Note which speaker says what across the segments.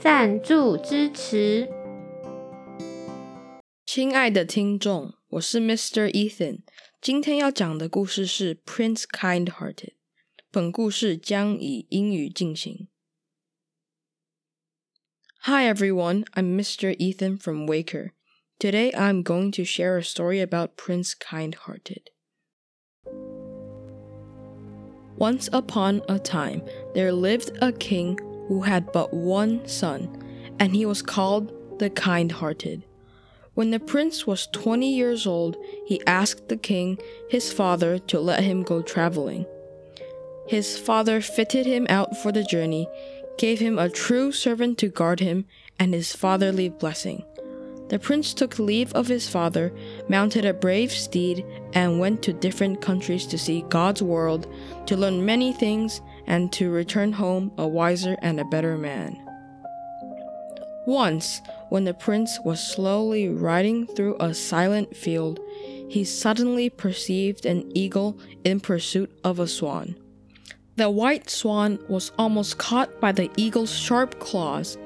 Speaker 1: 赞助支持。
Speaker 2: 亲爱的听众，我是 Mr. Ethan。今天要讲的故事是 Prince Kindhearted。本故事将以英语进行。Hi everyone, I'm Mr. Ethan from Waker. Today I'm going to share a story about Prince Kindhearted. Once upon a time, there lived a king who had but one son, and he was called the Kind Hearted. When the prince was 20 years old, he asked the king, his father, to let him go traveling. His father fitted him out for the journey, gave him a true servant to guard him, and his fatherly blessing. The prince took leave of his father, mounted a brave steed, and went to different countries to see God's world, to learn many things, and to return home a wiser and a better man. Once, when the prince was slowly riding through a silent field, he suddenly perceived an eagle in pursuit of a swan. The white swan was almost caught by the eagle's sharp claws.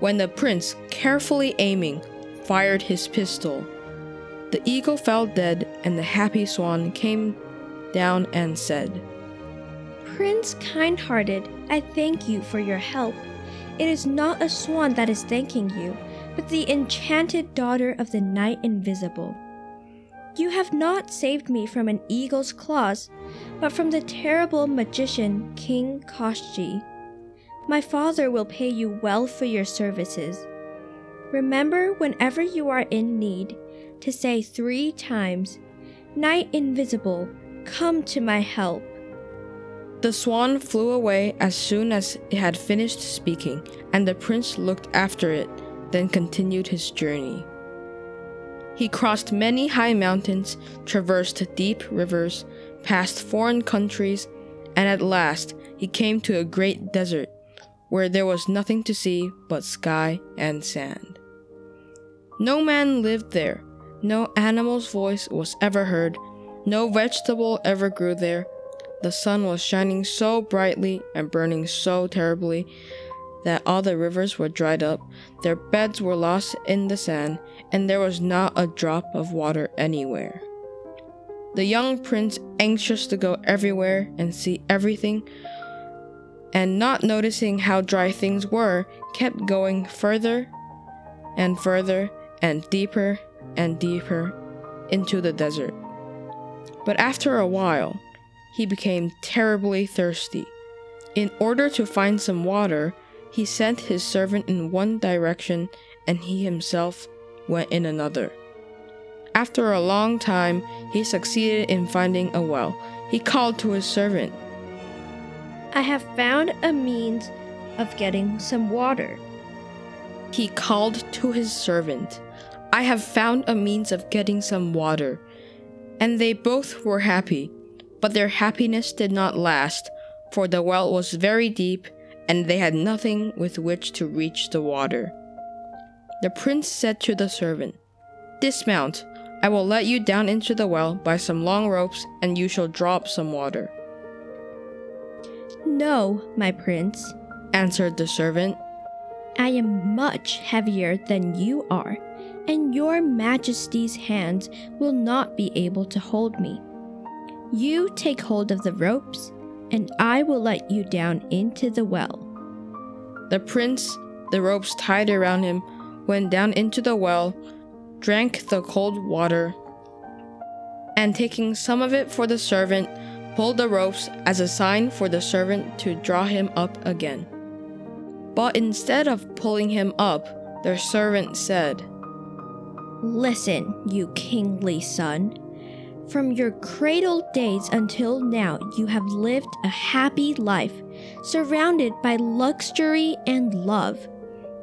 Speaker 2: When the prince, carefully aiming, fired his pistol. The eagle fell dead, and the happy swan came down and said,
Speaker 3: Prince kind hearted, I thank you for your help. It is not a swan that is thanking you, but the enchanted daughter of the Knight Invisible. You have not saved me from an eagle's claws, but from the terrible magician King Koshji. My father will pay you well for your services. Remember, whenever you are in need, to say three times, Knight Invisible, come to my help.
Speaker 2: The swan flew away as soon as it had finished speaking, and the prince looked after it, then continued his journey. He crossed many high mountains, traversed deep rivers, passed foreign countries, and at last he came to a great desert where there was nothing to see but sky and sand. No man lived there, no animal's voice was ever heard, no vegetable ever grew there. The sun was shining so brightly and burning so terribly that all the rivers were dried up, their beds were lost in the sand, and there was not a drop of water anywhere. The young prince, anxious to go everywhere and see everything, and not noticing how dry things were, kept going further and further and deeper and deeper into the desert. But after a while, he became terribly thirsty. In order to find some water, he sent his servant in one direction and he himself went in another. After a long time, he succeeded in finding a well. He called to his servant,
Speaker 3: I have found a means of getting some water.
Speaker 2: He called to his servant, I have found a means of getting some water. And they both were happy, but their happiness did not last, for the well was very deep, and they had nothing with which to reach the water. The prince said to the servant, Dismount, I will let you down into the well by some long ropes, and you shall draw up some water.
Speaker 3: No, my prince,
Speaker 2: answered the servant.
Speaker 3: I am much heavier than you are and your majesty's hands will not be able to hold me. You take hold of the ropes, and I will let you down into the well.
Speaker 2: The prince, the ropes tied around him, went down into the well, drank the cold water, and taking some of it for the servant, pulled the ropes as a sign for the servant to draw him up again. But instead of pulling him up, the servant said,
Speaker 3: Listen, you kingly son. From your cradle days until now, you have lived a happy life, surrounded by luxury and love.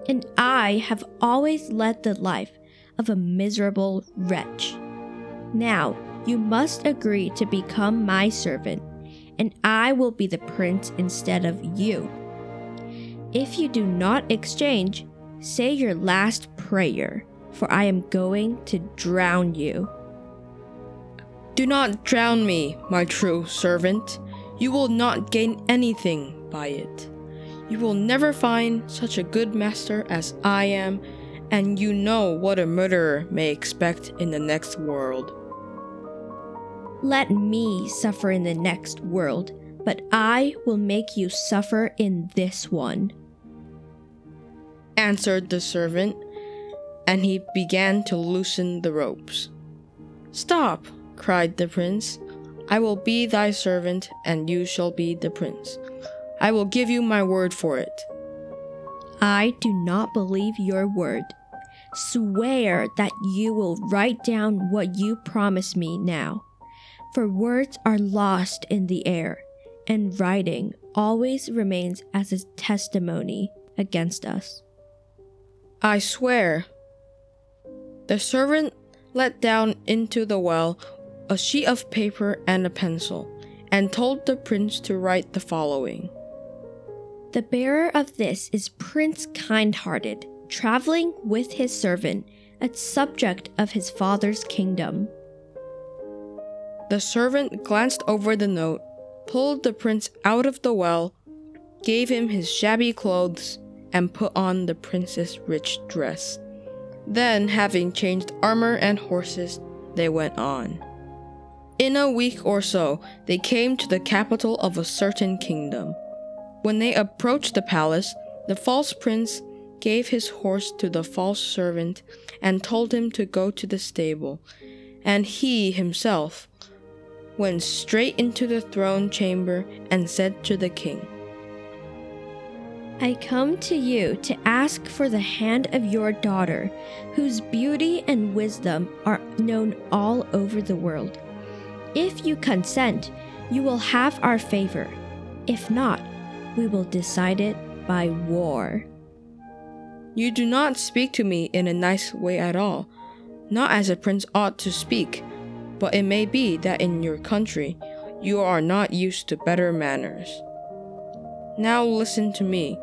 Speaker 3: and I have always led the life of a miserable wretch. Now you must agree to become my servant, and I will be the prince instead of you. If you do not exchange, say your last prayer, for I am going to drown you.
Speaker 2: Do not drown me, my true servant. You will not gain anything by it. You will never find such a good master as I am, and you know what a murderer may expect in the next world.
Speaker 3: Let me suffer in the next world, but I will make you suffer in this one.
Speaker 2: Answered the servant, and he began to loosen the ropes. Stop, cried the prince. I will be thy servant, and you shall be the prince. I will give you my word for it.
Speaker 3: I do not believe your word. Swear that you will write down what you promise me now. For words are lost in the air, and writing always remains as a testimony against us.
Speaker 2: I swear. The servant let down into the well a sheet of paper and a pencil, and told the prince to write the following
Speaker 3: The bearer of this is Prince Kindhearted, traveling with his servant, a subject of his father's kingdom.
Speaker 2: The servant glanced over the note, pulled the prince out of the well, gave him his shabby clothes, and put on the prince's rich dress. Then, having changed armor and horses, they went on. In a week or so, they came to the capital of a certain kingdom. When they approached the palace, the false prince gave his horse to the false servant and told him to go to the stable, and he himself went straight into the throne chamber and said to the king,
Speaker 3: I come to you to ask for the hand of your daughter, whose beauty and wisdom are known all over the world. If you consent, you will have our favor. If not, we will decide it by war.
Speaker 2: You do not speak to me in a nice way at all, not as a prince ought to speak, but it may be that in your country you are not used to better manners. Now listen to me,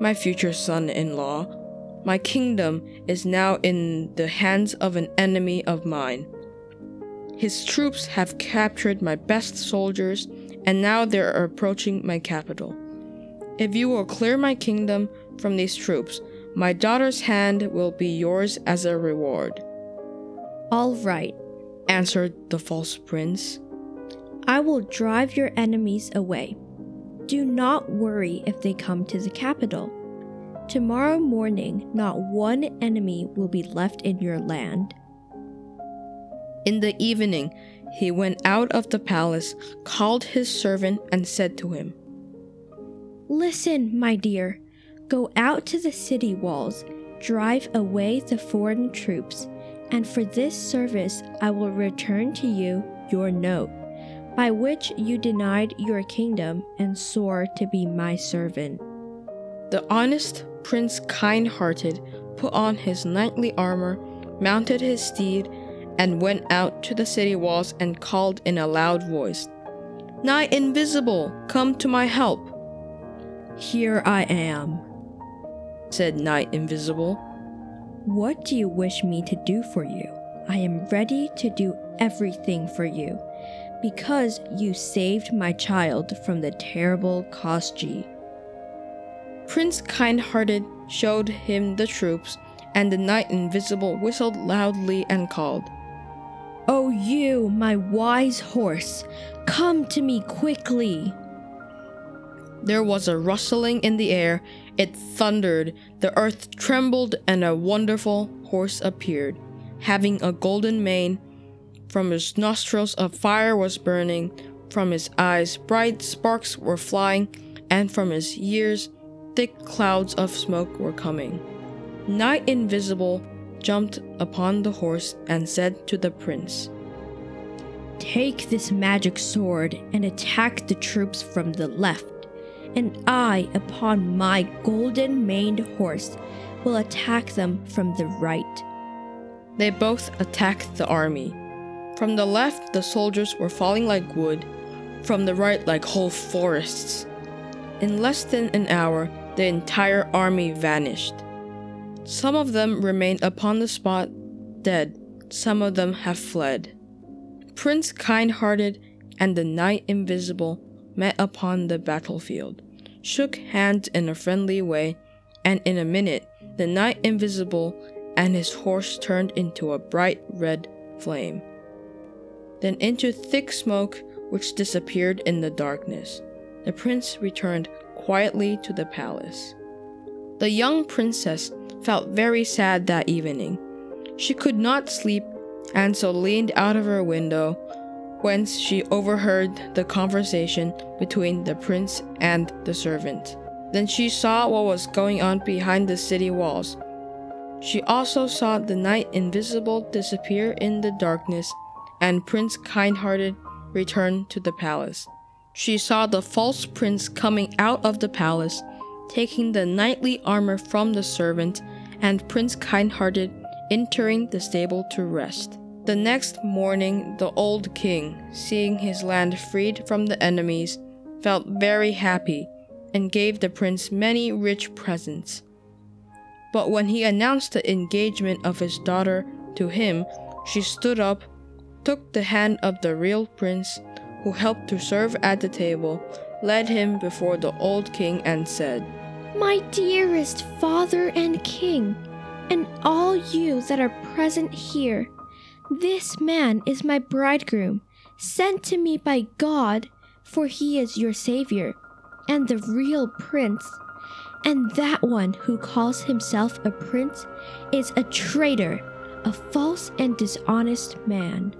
Speaker 2: my future son in law. My kingdom is now in the hands of an enemy of mine. His troops have captured my best soldiers, and now they are approaching my capital. If you will clear my kingdom from these troops, my daughter's hand will be yours as a reward.
Speaker 3: All right,
Speaker 2: answered the false prince.
Speaker 3: I will drive your enemies away. Do not worry if they come to the capital. Tomorrow morning, not one enemy will be left in your land.
Speaker 2: In the evening, he went out of the palace, called his servant, and said to him,
Speaker 3: Listen, my dear, go out to the city walls, drive away the foreign troops, and for this service I will return to you your note, by which you denied your kingdom and swore to be my servant.
Speaker 2: The honest Prince Kind Hearted put on his knightly armor, mounted his steed, and went out to the city walls and called in a loud voice, Knight Invisible, come to my help.
Speaker 3: Here I am,
Speaker 2: said Knight Invisible.
Speaker 3: What do you wish me to do for you? I am ready to do everything for you, because you saved my child from the terrible Kosji.
Speaker 2: Prince Kindhearted showed him the troops, and the Knight Invisible whistled loudly and called,
Speaker 3: Oh, you, my wise horse, come to me quickly.
Speaker 2: There was a rustling in the air, it thundered, the earth trembled, and a wonderful horse appeared, having a golden mane. From his nostrils a fire was burning, from his eyes bright sparks were flying, and from his ears thick clouds of smoke were coming. Knight Invisible jumped upon the horse and said to the prince,
Speaker 3: Take this magic sword and attack the troops from the left, and I, upon my golden maned horse, will attack them from the right.
Speaker 2: They both attacked the army. From the left, the soldiers were falling like wood, from the right, like whole forests. In less than an hour, the entire army vanished. Some of them remained upon the spot, dead, some of them have fled. Prince Kind Hearted and the Knight Invisible met upon the battlefield, shook hands in a friendly way, and in a minute, the Knight Invisible and his horse turned into a bright red flame, then into thick smoke which disappeared in the darkness. The prince returned quietly to the palace. The young princess felt very sad that evening. She could not sleep and so leaned out of her window, whence she overheard the conversation between the prince and the servant. Then she saw what was going on behind the city walls. She also saw the knight invisible disappear in the darkness and Prince Kindhearted return to the palace. She saw the false prince coming out of the palace, taking the knightly armor from the servant, and Prince Kindhearted entering the stable to rest. The next morning, the old king, seeing his land freed from the enemies, felt very happy and gave the prince many rich presents. But when he announced the engagement of his daughter to him, she stood up, took the hand of the real prince, who helped to serve at the table, led him before the old king, and said,
Speaker 3: My dearest father and king, and all you that are present here, this man is my bridegroom, sent to me by God, for he is your Savior, and the real prince. And that one who calls himself a prince is a traitor, a false and dishonest man.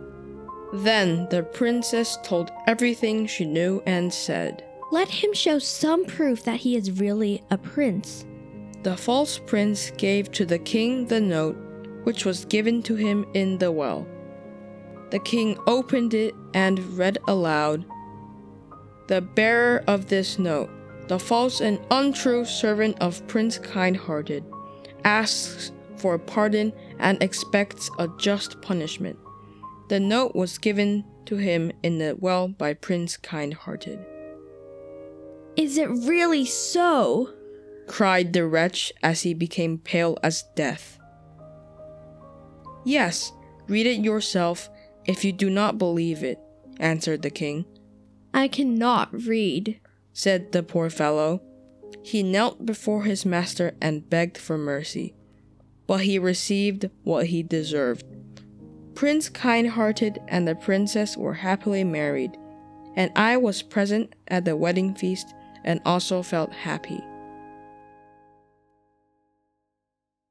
Speaker 2: Then the princess told everything she knew and said,
Speaker 3: Let him show some proof that he is really a prince.
Speaker 2: The false prince gave to the king the note which was given to him in the well. The king opened it and read aloud The bearer of this note, the false and untrue servant of Prince Kindhearted, asks for pardon and expects a just punishment. The note was given to him in the well by Prince Kindhearted.
Speaker 3: Is it really so?
Speaker 2: cried the wretch as he became pale as death. Yes, read it yourself if you do not believe it, answered the king.
Speaker 3: I cannot read,
Speaker 2: said the poor fellow. He knelt before his master and begged for mercy, but he received what he deserved. Prince Kindhearted and the princess were happily married, and I was present at the wedding feast and also felt happy.